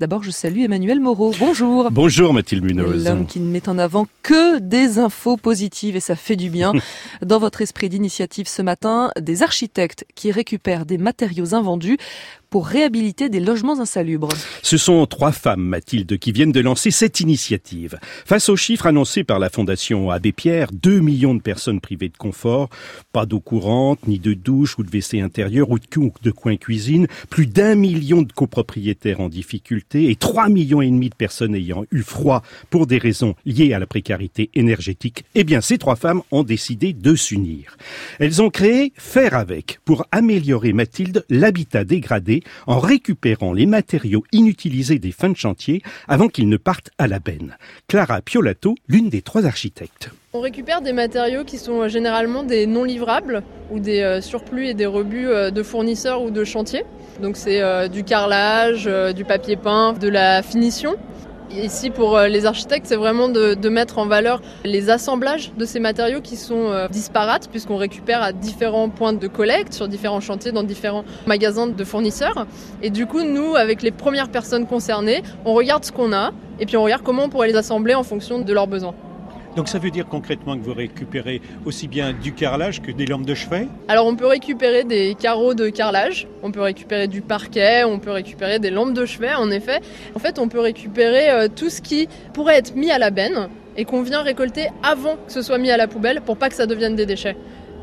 D'abord, je salue Emmanuel Moreau. Bonjour. Bonjour Mathilde Munoz. L'homme qui ne met en avant que des infos positives et ça fait du bien. Dans votre esprit d'initiative ce matin, des architectes qui récupèrent des matériaux invendus pour réhabiliter des logements insalubres. Ce sont trois femmes, Mathilde, qui viennent de lancer cette initiative. Face aux chiffres annoncés par la Fondation Abbé Pierre, 2 millions de personnes privées de confort, pas d'eau courante, ni de douche ou de WC intérieur ou de coin cuisine, plus d'un million de copropriétaires en difficulté et 3 millions et demi de personnes ayant eu froid pour des raisons liées à la précarité énergétique, eh bien, ces trois femmes ont décidé de s'unir. Elles ont créé Faire avec pour améliorer, Mathilde, l'habitat dégradé en récupérant les matériaux inutilisés des fins de chantier avant qu'ils ne partent à la benne. Clara Piolato, l'une des trois architectes. On récupère des matériaux qui sont euh, généralement des non livrables ou des euh, surplus et des rebuts euh, de fournisseurs ou de chantiers. Donc c'est du carrelage, du papier peint, de la finition. Ici, pour euh, les architectes, c'est vraiment de, mettre en valeur les assemblages de ces matériaux qui sont euh, disparates, puisqu'on récupère à différents points de collecte, sur différents chantiers, dans différents magasins de fournisseurs. Et du coup, nous, avec les premières personnes concernées, on regarde ce qu'on a, et puis on regarde comment on pourrait les assembler en fonction de leurs besoins. Donc ça veut dire concrètement que vous récupérez aussi bien du carrelage que des lampes de chevet Alors on peut récupérer des carreaux de carrelage, on peut récupérer du parquet, on peut récupérer des lampes de chevet en effet. En fait on peut récupérer euh, tout ce qui pourrait être mis à la benne et qu'on vient récolter avant que ce soit mis à la poubelle pour pas que ça devienne des déchets.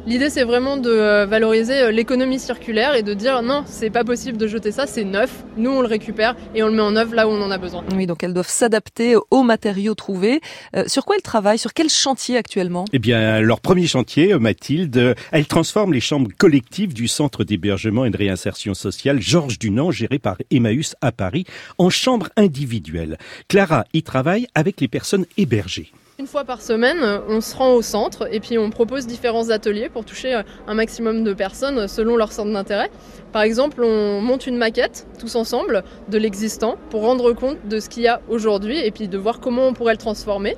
L'idée, c'est vraiment de euh, valoriser euh, l'économie circulaire et de dire non, c'est pas possible de jeter ça, c'est neuf. Nous, on le récupère et on le met en œuvre là où on en a besoin. Oui, donc elles doivent s'adapter aux matériaux trouvés. Euh, sur quoi elles travaillent? Sur quel chantier actuellement? Eh bien, leur premier chantier, Mathilde, elle transforme les chambres collectives du centre d'hébergement et de réinsertion sociale Georges Dunant, géré par Emmaüs à Paris, en chambres individuelles. Clara y travaille avec les personnes hébergées. Une fois par semaine, on se rend au centre et puis on propose différents ateliers pour toucher euh, un maximum de personnes selon leur centre d'intérêt. Par exemple, on monte une maquette tous ensemble de l'existant pour rendre compte de ce qu'il y a aujourd'hui et puis de voir comment on pourrait le transformer.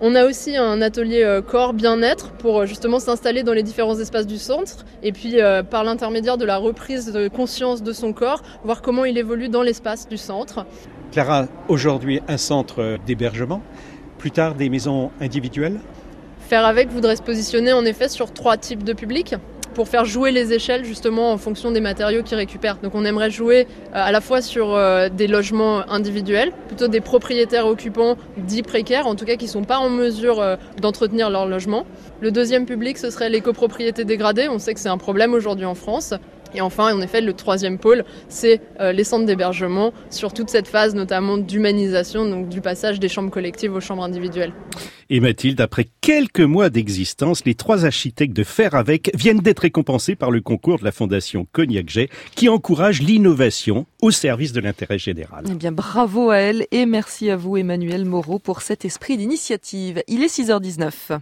On a aussi un atelier euh, corps bien-être pour euh, justement s'installer dans les différents espaces du centre et puis par l'intermédiaire de la reprise de conscience de son corps, voir comment il évolue dans l'espace du centre. Clara, aujourd'hui un centre d'hébergement plus tard des maisons individuelles Faire avec voudrait se positionner en effet sur trois types de publics pour faire jouer les échelles justement en fonction des matériaux qu'ils récupèrent. Donc on aimerait jouer euh, à la fois sur euh, des logements individuels, plutôt des propriétaires occupants dits précaires, en tout cas qui ne sont pas en mesure euh, d'entretenir leur logement. Le deuxième public, ce serait les copropriétés dégradées. On sait que c'est un problème aujourd'hui en France. Et enfin, en effet, le troisième pôle, c'est euh, les centres d'hébergement sur toute cette phase notamment d'humanisation, donc du passage des chambres collectives aux chambres individuelles. Et Mathilde, après quelques mois d'existence, les trois architectes de Faire Avec viennent d'être récompensés par le concours de la Fondation Cognac-Jet qui encourage l'innovation au service de l'intérêt général. Eh bien, bravo à elle et merci à vous Emmanuel Moreau pour cet esprit d'initiative. Il est 6h19.